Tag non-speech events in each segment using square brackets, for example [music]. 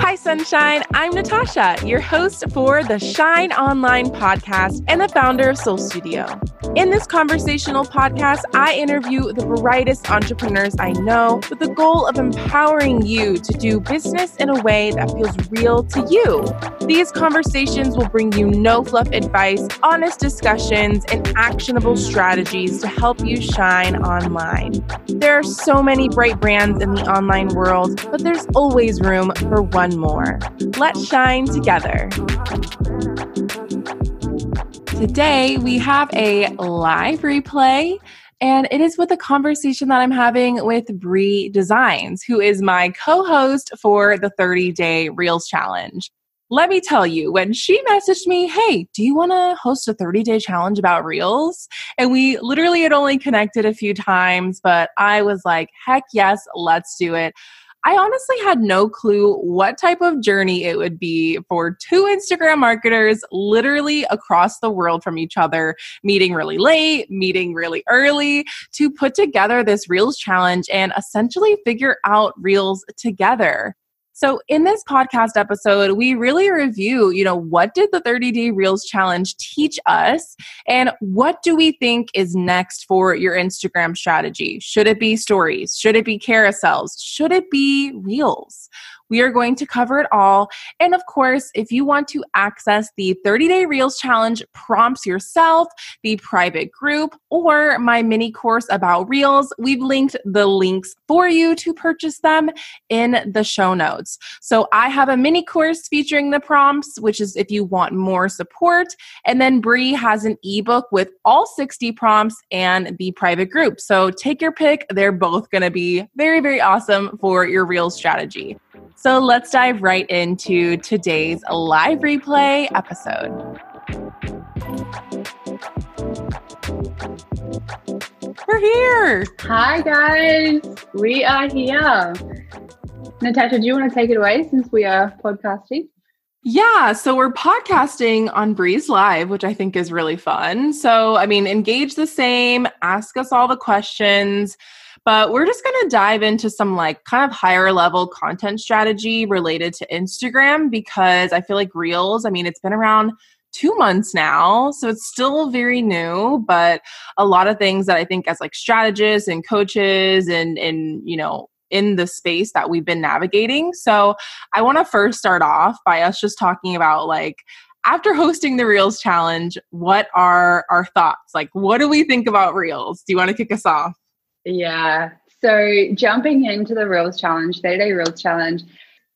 Hi, Sunshine. I'm Natasha, your host for the Shine Online podcast and the founder of Soul Studio. In this conversational podcast, I interview the brightest entrepreneurs I know with the goal of empowering you to do business in a way that feels real to you. These conversations will bring you no fluff advice, honest discussions, and actionable strategies to help you shine online. There are so many bright brands in the online world, but there's always room for one more. Let's shine together. Today, we have a live replay, and it is with a conversation that I'm having with Bree Designs, who is my co host for the 30 Day Reels Challenge. Let me tell you, when she messaged me, hey, do you want to host a 30 day challenge about Reels? And we literally had only connected a few times, but I was like, heck yes, let's do it. I honestly had no clue what type of journey it would be for two Instagram marketers literally across the world from each other, meeting really late, meeting really early to put together this Reels challenge and essentially figure out Reels together. So in this podcast episode, we really review, you know, what did the 30 day reels challenge teach us and what do we think is next for your Instagram strategy? Should it be stories? Should it be carousels? Should it be reels? We are going to cover it all. And of course, if you want to access the 30 Day Reels Challenge prompts yourself, the private group, or my mini course about Reels, we've linked the links for you to purchase them in the show notes. So I have a mini course featuring the prompts, which is if you want more support. And then Bree has an ebook with all 60 prompts and the private group. So take your pick. They're both going to be very, very awesome for your Reels strategy. So let's dive right into today's live replay episode. We're here. Hi, guys. We are here. Natasha, do you want to take it away since we are podcasting? Yeah, so we're podcasting on Bree's Live, which I think is really fun. So, I mean, engage the same, ask us all the questions. But we're just going to dive into some like kind of higher level content strategy related to Instagram because I feel like Reels, I mean, it's been around two months now so it's still very new but a lot of things that i think as like strategists and coaches and and you know in the space that we've been navigating. So i want to first start off by us just talking about like after hosting the reels challenge what are our thoughts? Like what do we think about reels? Do you want to kick us off yeah. So jumping into the Reels Challenge, 30 Day Reels Challenge,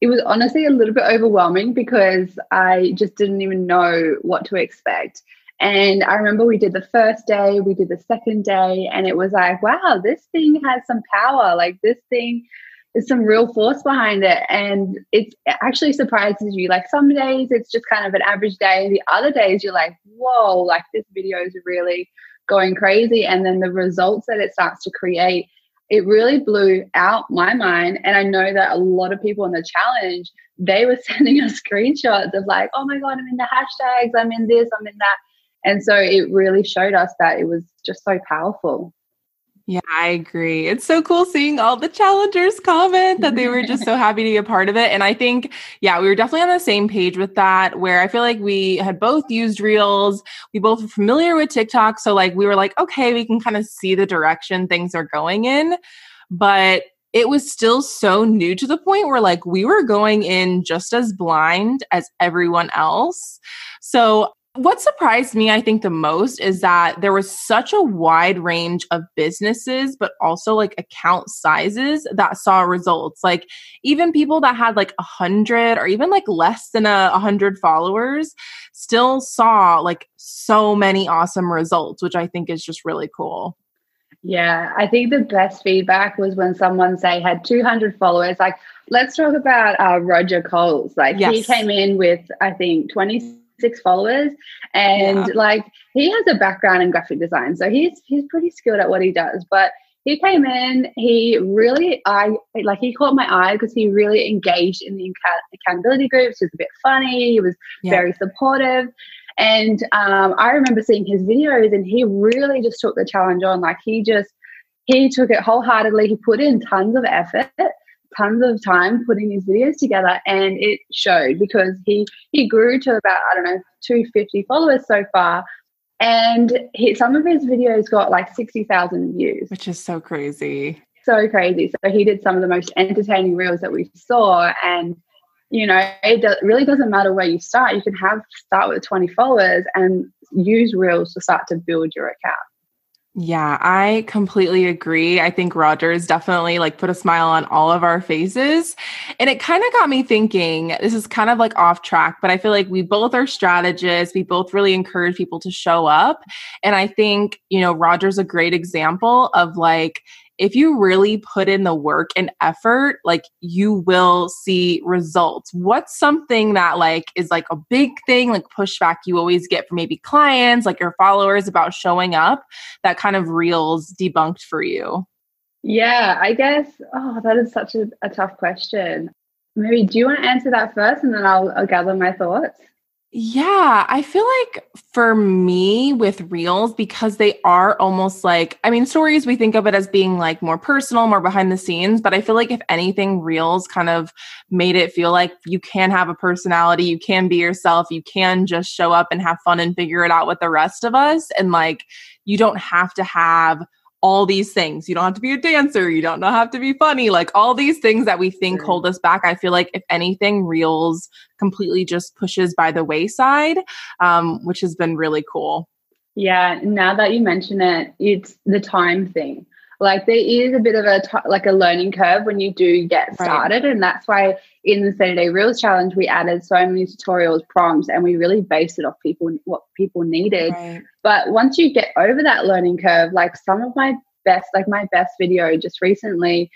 it was honestly a little bit overwhelming because I just didn't even know what to expect. And I remember we did the first day, we did the second day, and it was like, wow, this thing has some power. Like this thing is some real force behind it. And it actually surprises you. Like some days it's just kind of an average day. The other days you're like, whoa, like this video is really going crazy. And then the results that it starts to create, it really blew out my mind. And I know that a lot of people in the challenge, they were [laughs] sending us screenshots of like, oh my God, I'm in the hashtags, I'm in this, I'm in that. And so it really showed us that it was just so powerful. Yeah, I agree. It's so cool seeing all the challengers comment that they were just [laughs] so happy to be a part of it. And I think, yeah, we were definitely on the same page with that, where I feel like we had both used Reels. We both were familiar with TikTok. So, like, we were like, okay, we can kind of see the direction things are going in. But it was still so new to the point where, like, we were going in just as blind as everyone else. So what surprised me, I think, the most is that there was such a wide range of businesses, but also like account sizes that saw results. Like, even people that had like a hundred or even like less than a hundred followers still saw like so many awesome results, which I think is just really cool. Yeah, I think the best feedback was when someone say had 200 followers. Like, let's talk about uh, Roger Coles. Like, yes. he came in with I think 20 six followers and yeah. like he has a background in graphic design so he's he's pretty skilled at what he does but he came in he really i like he caught my eye because he really engaged in the accountability groups he was a bit funny he was yeah. very supportive And um, I remember seeing his videos, and he really just took the challenge on. Like he just he took it wholeheartedly. He put in tons of effort, tons of time putting these videos together, and it showed because he he grew to about I don't know 250 followers so far. And he, some of his videos got like 60,000 views, which is so crazy. So crazy. So he did some of the most entertaining reels that we saw. And you know, it do, really doesn't matter where you start. You can have start with 20 followers and use Reels to start to build your account. Yeah, I completely agree. I think Roger's definitely like put a smile on all of our faces. And it kind of got me thinking this is kind of like off track, but I feel like we both are strategists. We both really encourage people to show up. And I think, you know, Roger's a great example of like, if you really put in the work and effort, like you will see results. What's something that like is like a big thing, like pushback you always get from maybe clients, like your followers about showing up that kind of reels debunked for you? Yeah, I guess, oh, that is such a, a tough question. Maybe do you want to answer that first and then I'll, I'll gather my thoughts? Yeah, I feel like for me with reels, because they are almost like, I mean, stories, we think of it as being like more personal, more behind the scenes. But I feel like if anything, reels kind of made it feel like you can have a personality, you can be yourself, you can just show up and have fun and figure it out with the rest of us. And like, you don't have to have all these things. You don't have to be a dancer. You don't have to be funny. Like all these things that we think hold us back. I feel like if anything, Reels completely just pushes by the wayside, um, which has been really cool. Yeah. Now that you mention it, it's the time thing. Like there is a bit of a t- like a learning curve when you do get started, right. and that's why in the 30 day reels challenge we added so many tutorials, prompts, and we really based it off people what people needed. Right. But once you get over that learning curve, like some of my best, like my best video just recently,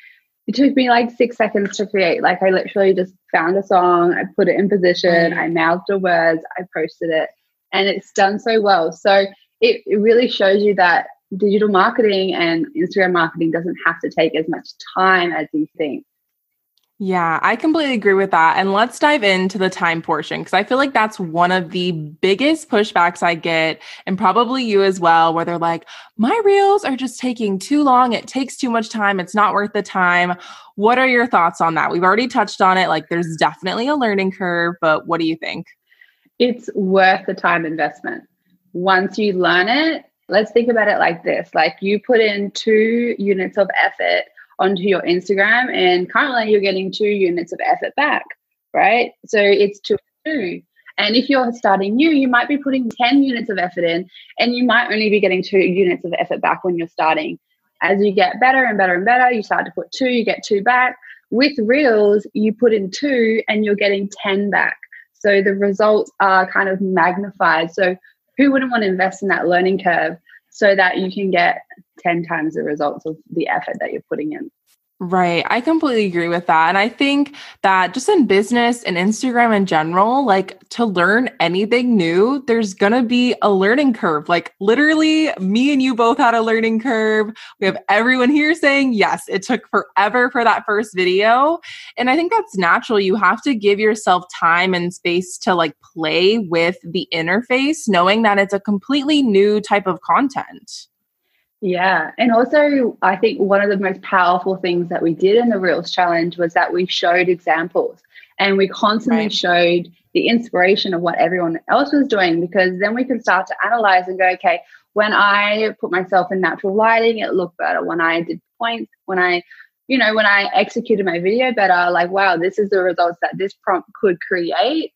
it took me like six seconds to create. Like I literally just found a song, I put it in position, right. I mouthed the words, I posted it, and it's done so well. So it, it really shows you that digital marketing and Instagram marketing doesn't have to take as much time as you think. Yeah, I completely agree with that. And let's dive into the time portion because I feel like that's one of the biggest pushbacks I get, and probably you as well, where they're like, my reels are just taking too long. It takes too much time. It's not worth the time. What are your thoughts on that? We've already touched on it. Like, there's definitely a learning curve, but what do you think? It's worth the time investment. Once you learn it, let's think about it like this like you put in two units of effort onto your Instagram, and currently you're getting two units of effort back, right? So it's two two. And if you're starting new, you might be putting 10 units of effort in, and you might only be getting two units of effort back when you're starting. As you get better and better and better, you start to put two, you get two back. With Reels, you put in two and you're getting 10 back. So the results are kind of magnified. So who wouldn't want to invest in that learning curve so that you can get 10 times the results of the effort that you're putting in. Right. I completely agree with that. And I think that just in business and Instagram in general, like to learn anything new, there's going to be a learning curve. Like literally, me and you both had a learning curve. We have everyone here saying, yes, it took forever for that first video. And I think that's natural. You have to give yourself time and space to like play with the interface, knowing that it's a completely new type of content. Yeah. And also, I think one of the most powerful things that we did in the Reels Challenge was that we showed examples and we constantly right. showed the inspiration of what everyone else was doing because then we could start to analyze and go, okay, when I put myself in natural lighting, it looked better. When I did points, when I, you know, when I executed my video better, like, wow, this is the results that this prompt could create.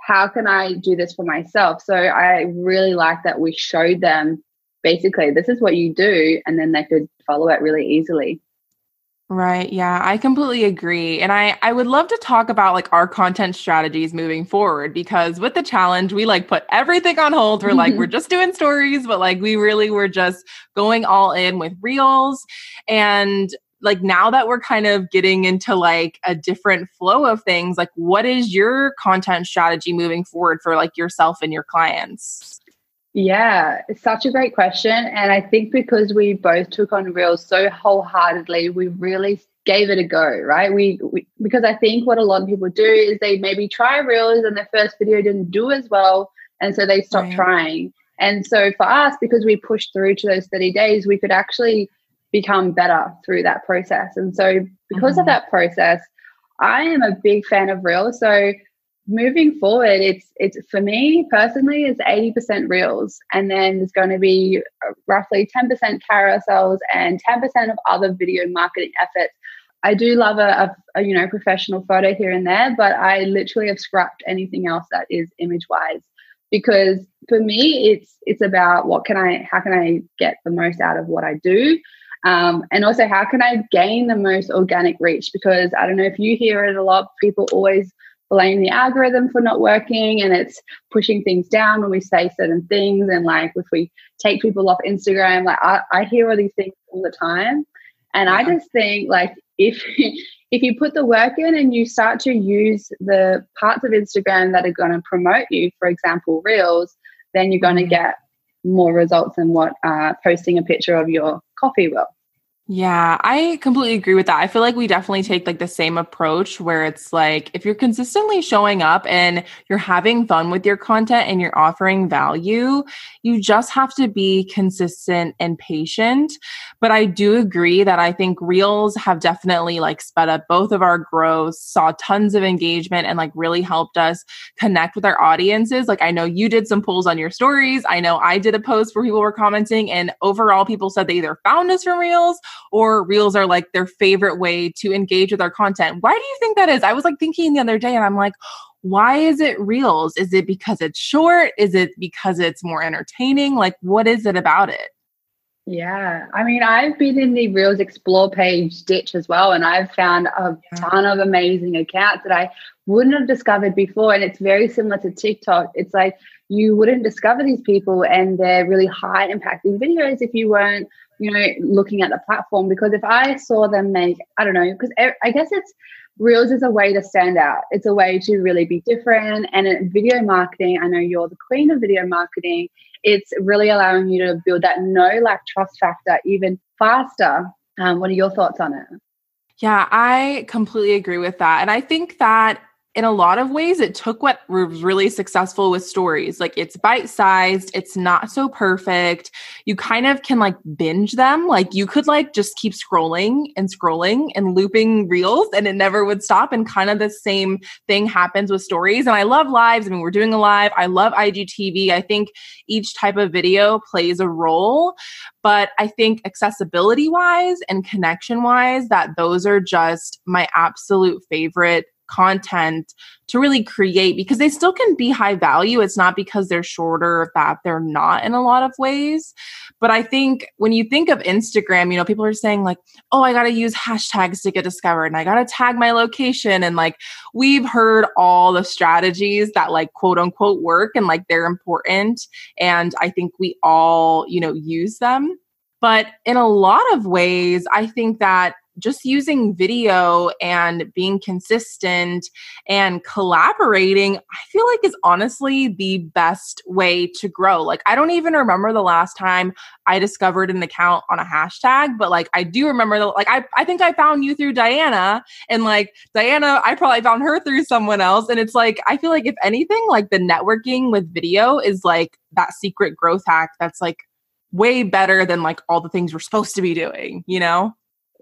How can I do this for myself? So I really like that we showed them basically this is what you do and then they could follow it really easily Right. Yeah, I completely agree. And I I would love to talk about like our content strategies moving forward because with the challenge we like put everything on hold. We're like mm-hmm. we're just doing stories, but like we really were just going all in with reels and like now that we're kind of getting into like a different flow of things, like what is your content strategy moving forward for like yourself and your clients? Yeah, it's such a great question. And I think because we both took on Reels so wholeheartedly, we really gave it a go, right? We, we, because I think what a lot of people do is they maybe try Reels and their first video didn't do as well And so they stopped right. trying. And so for us, because we pushed through to those 30 days, we could actually become better through that process. And so because mm-hmm. of that process, I am a big fan of reels. So moving forward, it's it's for me personally, it's 80% reels. And then there's going to be roughly 10% carousels and 10% of other video marketing efforts. I do love a, a, a, you know professional photo here and there, but I literally have scrapped anything else that is image wise because for me it's it's about what can I how can I get the most out of what I do um, and also how can I gain the most organic reach because I don't know if you hear it a lot people always blame the algorithm for not working and it's pushing things down when we say certain things and like if we take people off Instagram like I, I hear all these things all the time and yeah. I just think like if [laughs] if you put the work in and you start to use the parts of Instagram that are going to promote you, for example, Reels, then you're going to mm-hmm. get more results than what uh, posting a picture of your coffee will. Yeah, I completely agree with that. I feel like we definitely take like the same approach where it's like if you're consistently showing up and you're having fun with your content and you're offering value, you just have to be consistent and patient. But I do agree that I think Reels have definitely like sped up both of our growth, saw tons of engagement and like really helped us connect with our audiences. Like I know you did some polls on your stories. I know I did a post where people were commenting and overall people said they either found us from Reels or reels are like their favorite way to engage with our content. Why do you think that is? I was like thinking the other day and I'm like, why is it reels? Is it because it's short? Is it because it's more entertaining? Like, what is it about it? Yeah, I mean, I've been in the Reels Explore page ditch as well, and I've found a yeah. ton of amazing accounts that I wouldn't have discovered before. And it's very similar to TikTok. It's like you wouldn't discover these people, and they're really high impacting videos if you weren't you know, looking at the platform. Because if I saw them make, I don't know, because I guess it's Reels is a way to stand out. It's a way to really be different. And in video marketing, I know you're the queen of video marketing. It's really allowing you to build that no like trust factor even faster. Um, what are your thoughts on it? Yeah, I completely agree with that. And I think that in a lot of ways, it took what was really successful with stories. Like it's bite sized, it's not so perfect. You kind of can like binge them. Like you could like just keep scrolling and scrolling and looping reels and it never would stop. And kind of the same thing happens with stories. And I love lives. I mean, we're doing a live. I love IGTV. I think each type of video plays a role. But I think accessibility wise and connection wise, that those are just my absolute favorite content to really create because they still can be high value. It's not because they're shorter that they're not in a lot of ways. But I think when you think of Instagram, you know, people are saying like, oh, I got to use hashtags to get discovered and I got to tag my location. And like, we've heard all the strategies that like quote unquote work and like they're important. And I think we all, you know, use them. But in a lot of ways, I think that just using video and being consistent and collaborating, I feel like is honestly the best way to grow. Like, I don't even remember the last time I discovered an account on a hashtag, but like, I do remember that, like, I, I think I found you through Diana, and like, Diana, I probably found her through someone else. And it's like, I feel like if anything, like, the networking with video is like that secret growth hack that's like way better than like all the things we're supposed to be doing, you know?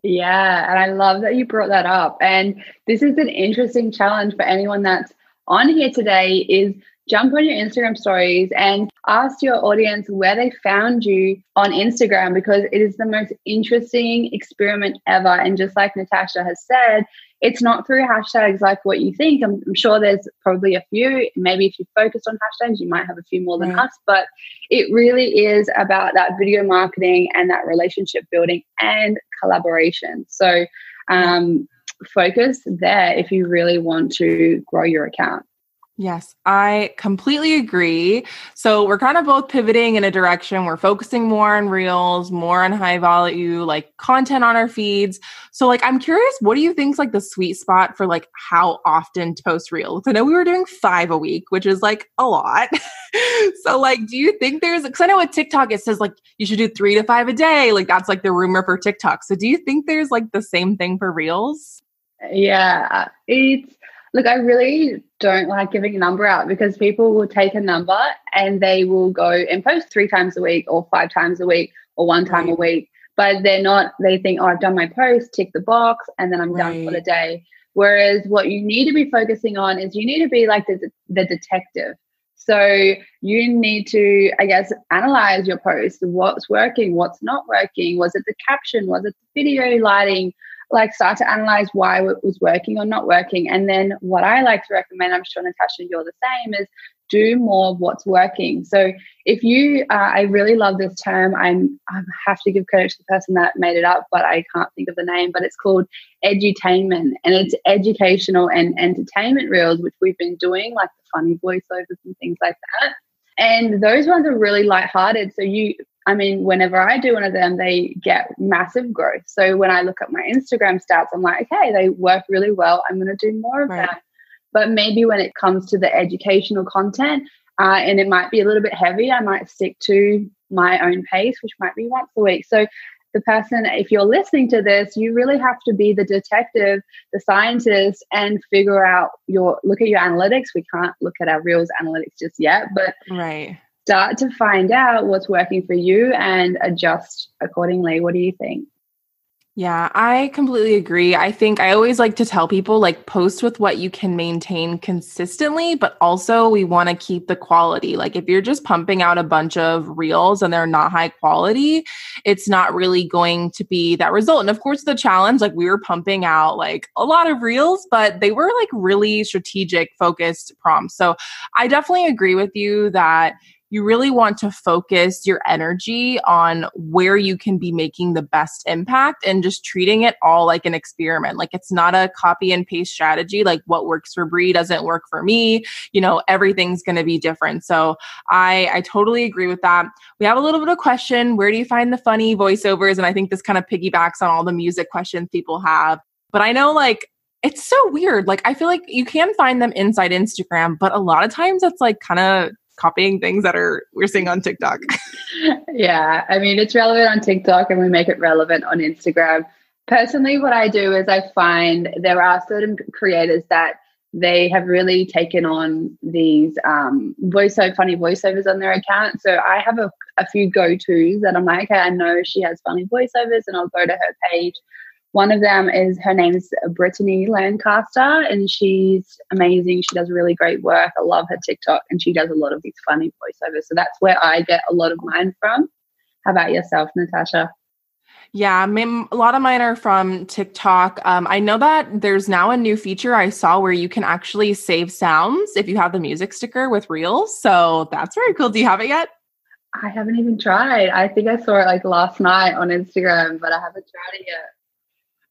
Yeah, and I love that you brought that up. And this is an interesting challenge for anyone that's on here today is jump on your Instagram stories and ask your audience where they found you on Instagram because it is the most interesting experiment ever. And just like Natasha has said, it's not through hashtags like what you think. I'm, I'm, sure there's probably a few. Maybe if you focus on hashtags, you might have a few more than right. us, but it really is about that video marketing and that relationship building and collaboration. So, um, focus there if you really want to grow your account. Yes, I completely agree. So we're kind of both pivoting in a direction. We're focusing more on reels, more on high value like content on our feeds. So like I'm curious, what do you think is like the sweet spot for like how often to post reels? I know we were doing five a week, which is like a lot. [laughs] so like do you think there's because I know with TikTok it says like you should do three to five a day. Like that's like the rumor for TikTok. So do you think there's like the same thing for reels? Yeah, it's Look, I really don't like giving a number out because people will take a number and they will go and post three times a week or five times a week or one time right. a week. But they're not, they think, oh, I've done my post, tick the box, and then I'm right. done for the day. Whereas what you need to be focusing on is you need to be like the, the detective. So you need to, I guess, analyze your post. What's working? What's not working? Was it the caption? Was it the video lighting? Like start to analyze why it was working or not working. And then what I like to recommend, I'm sure Natasha, you're the same, is do more of what's working. So if you, uh, I really love this term. I'm, I have to give credit to the person that made it up, but I can't think of the name. But it's called edutainment, and it's educational and entertainment reels, which we've been doing, like the funny voiceovers and things like that. And those ones are really lighthearted. So you I mean, whenever I do one of them, they get massive growth. So when I look at my Instagram stats, I'm like, okay, they work really well. I'm going to do more of right. that. But maybe when it comes to the educational content, uh, and it might be a little bit heavy, I might stick to my own pace, which might be once a week. So the person, if you're listening to this, you really have to be the detective, the scientist, and figure out your look at your analytics. We can't look at our reels analytics just yet, but right start to find out what's working for you and adjust accordingly. What do you think? Yeah, I completely agree. I think I always like to tell people like post with what you can maintain consistently, but also we want to keep the quality. Like if you're just pumping out a bunch of reels and they're not high quality, it's not really going to be that result. And of course, the challenge, like we were pumping out like a lot of reels, but they were like really strategic, focused prompts. So I definitely agree with you that you really want to focus your energy on where you can be making the best impact and just treating it all like an experiment. Like it's not a copy and paste strategy. Like what works for Bree doesn't work for me. You know, everything's going to be different. So I, I totally agree with that. We have a little bit of question. Where do you find the funny voiceovers? And I think this kind of piggybacks on all the music questions people have. But I know like it's so weird. Like I feel like you can find them inside Instagram, but a lot of times it's like kind of copying things that are we're seeing on TikTok. [laughs] yeah, I mean it's relevant on TikTok and we make it relevant on Instagram. Personally, what I do is I find there are certain creators that they have really taken on these um, voiceover funny voiceovers on their account. So I have a, a few go tos that I'm like, okay, I know she has funny voiceovers, and I'll go to her page one of them is her name's Brittany Lancaster, and she's amazing. She does really great work. I love her TikTok, and she does a lot of these funny voiceovers. So that's where I get a lot of mine from. How about yourself, Natasha? Yeah, a lot of mine are from TikTok. Um, I know that there's now a new feature I saw where you can actually save sounds if you have the music sticker with Reels. So that's very cool. Do you have it yet? I haven't even tried. I think I saw it like last night on Instagram, but I haven't tried it yet.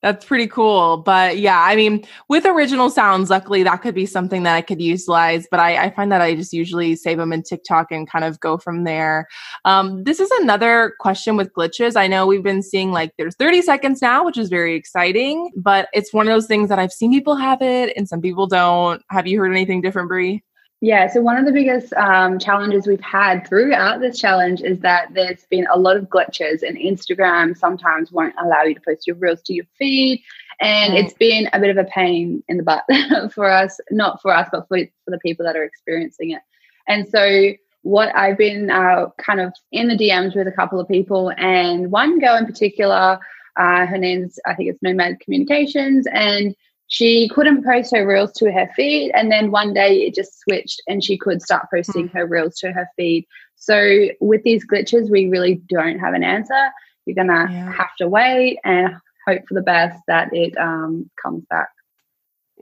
That's pretty cool. But yeah, I mean, with original sounds, luckily that could be something that I could utilize. But I, I find that I just usually save them in TikTok and kind of go from there. Um, this is another question with glitches. I know we've been seeing like there's 30 seconds now, which is very exciting, but it's one of those things that I've seen people have it and some people don't. Have you heard anything different, Bree? Yeah, so one of the biggest um, challenges we've had throughout this challenge is that there's been a lot of glitches, and Instagram sometimes won't allow you to post your reels to your feed. And it's been a bit of a pain in the butt [laughs] for us, not for us, but for, for the people that are experiencing it. And so, what I've been uh, kind of in the DMs with a couple of people, and one girl in particular, uh, her name's, I think it's Nomad Communications, and she couldn't post her reels to her feed and then one day it just switched and she could start posting mm-hmm. her reels to her feed so with these glitches we really don't have an answer you're gonna yeah. have to wait and hope for the best that it um, comes back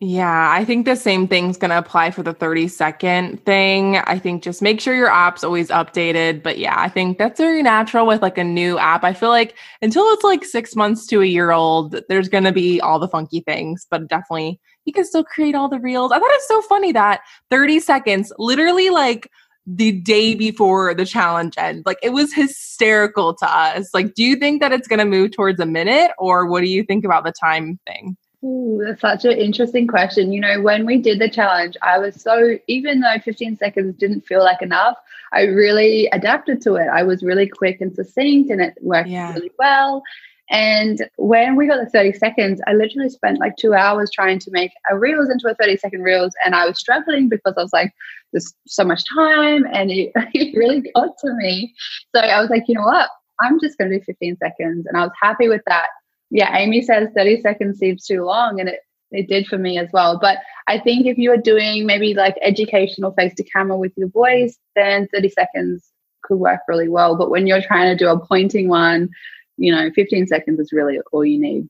yeah, I think the same thing's going to apply for the 30 second thing. I think just make sure your app's always updated. But yeah, I think that's very natural with like a new app. I feel like until it's like six months to a year old, there's going to be all the funky things, but definitely you can still create all the reels. I thought it's so funny that 30 seconds, literally like the day before the challenge ends, like it was hysterical to us. Like, do you think that it's going to move towards a minute or what do you think about the time thing? Ooh, that's such an interesting question. You know, when we did the challenge, I was so, even though 15 seconds didn't feel like enough, I really adapted to it. I was really quick and succinct and it worked yeah. really well. And when we got the 30 seconds, I literally spent like two hours trying to make a reels into a 30 second reels. And I was struggling because I was like, there's so much time and it, [laughs] it really got to me. So I was like, you know what? I'm just going to do 15 seconds. And I was happy with that. Yeah, Amy says 30 seconds seems too long. And it, it did for me as well. But I think if you are doing maybe like educational face to camera with your voice, then 30 seconds could work really well. But when you're trying to do a pointing one, you know, 15 seconds is really all you need.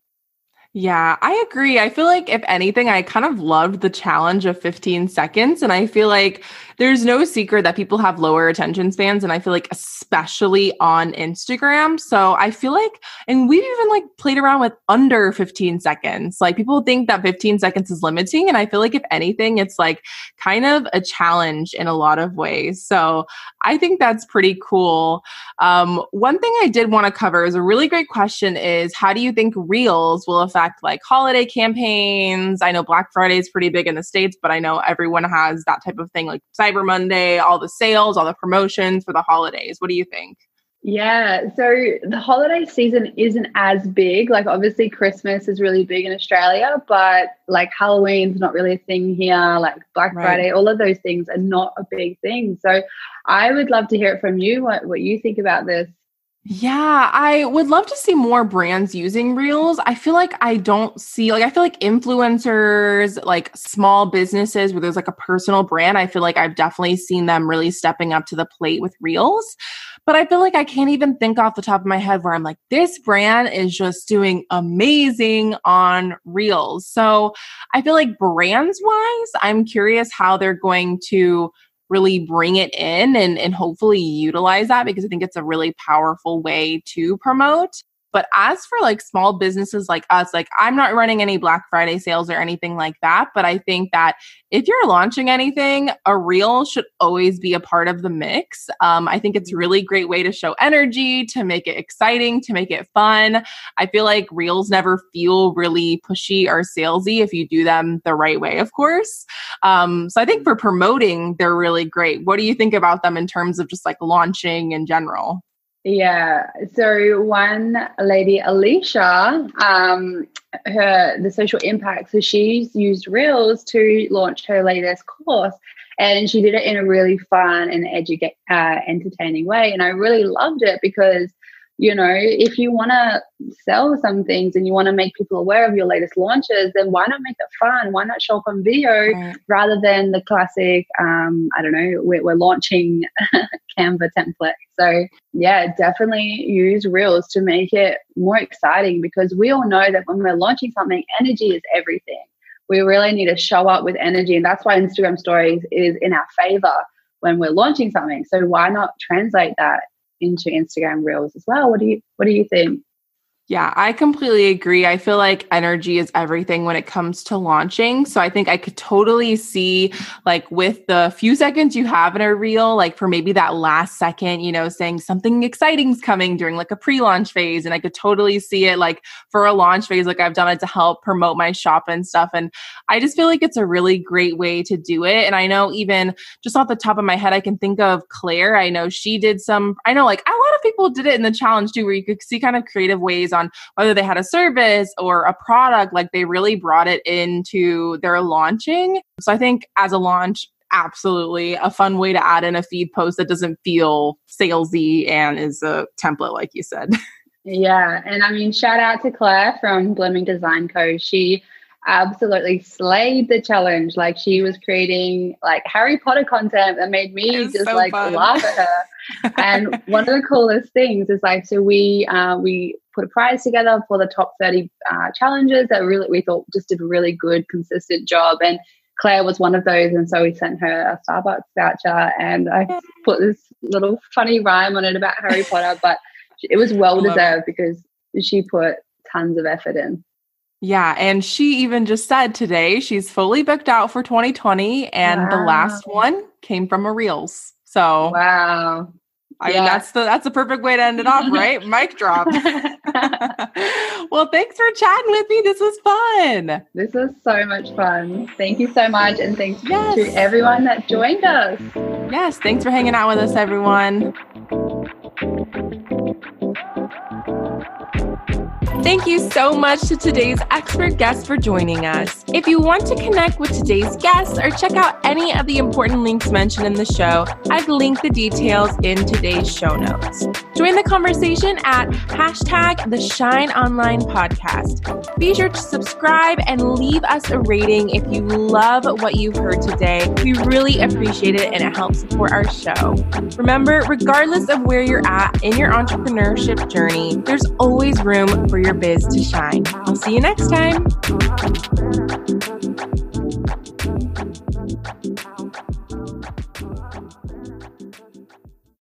Yeah, I agree. I feel like if anything, I kind of loved the challenge of 15 seconds. And I feel like there's no secret that people have lower attention spans. And I feel like, especially on Instagram. So I feel like, and we've even like played around with under 15 seconds. Like people think that 15 seconds is limiting. And I feel like, if anything, it's like kind of a challenge in a lot of ways. So I think that's pretty cool. Um, one thing I did want to cover is a really great question is how do you think Reels will affect like holiday campaigns? I know Black Friday is pretty big in the States, but I know everyone has that type of thing like Cyber Monday, all the sales, all the promotions for the holidays. What do you think? Yeah, so the holiday season isn't as big. Like, obviously, Christmas is really big in Australia, but like Halloween's not really a thing here. Like, Black right. Friday, all of those things are not a big thing. So, I would love to hear it from you what, what you think about this. Yeah, I would love to see more brands using Reels. I feel like I don't see like I feel like influencers, like small businesses where there's like a personal brand, I feel like I've definitely seen them really stepping up to the plate with Reels. But I feel like I can't even think off the top of my head where I'm like this brand is just doing amazing on Reels. So, I feel like brands wise, I'm curious how they're going to really bring it in and, and hopefully utilize that because I think it's a really powerful way to promote. But as for like small businesses like us, like I'm not running any Black Friday sales or anything like that. But I think that if you're launching anything, a reel should always be a part of the mix. Um, I think it's a really great way to show energy, to make it exciting, to make it fun. I feel like reels never feel really pushy or salesy if you do them the right way, of course. Um, so I think for promoting, they're really great. What do you think about them in terms of just like launching in general? Yeah. So one lady, Alicia, um, her the social impact. So she's used Reels to launch her latest course, and she did it in a really fun and educate, uh, entertaining way. And I really loved it because you know, if you want to sell some things and you want to make people aware of your latest launches, then why not make it fun? Why not show up on video right. rather than the classic, um, I don't know, we're, we're launching [laughs] Canva template. So, yeah, definitely use Reels to make it more exciting because we all know that when we're launching something, energy is everything. We really need to show up with energy. And that's why Instagram stories is in our favor when we're launching something. So, why not translate that into Instagram Reels as well. What do you What do you think? Yeah, I completely agree. I feel like energy is everything when it comes to launching. So I think I could totally see, like, with the few seconds you have in a reel, like for maybe that last second, you know, saying something exciting's coming during like a pre launch phase. And I could totally see it like for a launch phase, like I've done it to help promote my shop and stuff. And I just feel like it's a really great way to do it. And I know even just off the top of my head, I can think of Claire. I know she did some, I know like a lot of people did it in the challenge too, where you could see kind of creative ways on whether they had a service or a product, like they really brought it into their launching. So I think as a launch, absolutely a fun way to add in a feed post that doesn't feel salesy and is a template, like you said. [laughs] Yeah. And I mean, shout out to Claire from Blooming Design Co. She absolutely slayed the challenge. Like she was creating like Harry Potter content that made me just so like fun. laugh at her. [laughs] and one of the coolest things is like, so we uh, we put a prize together for the top 30 uh, challenges that really we thought just did a really good, consistent job. And Claire was one of those. And so we sent her a Starbucks voucher and I put this little funny rhyme on it about Harry Potter, but it was well deserved because she put tons of effort in. Yeah, and she even just said today she's fully booked out for 2020 and wow. the last one came from a Reels. So Wow. I yeah. mean that's the that's the perfect way to end it off, right? [laughs] Mic drop. [laughs] well, thanks for chatting with me. This was fun. This was so much fun. Thank you so much and thanks yes. to everyone that joined us. Yes, thanks for hanging out with us everyone. Thank you so much to today's expert guest for joining us. If you want to connect with today's guests or check out any of the important links mentioned in the show, I've linked the details in today's show notes. Join the conversation at hashtag the Shine Online Podcast. Be sure to subscribe and leave us a rating if you love what you've heard today. We really appreciate it and it helps support our show. Remember, regardless of where you're at in your entrepreneurship journey, there's always room for your biz to shine. I'll see you next time.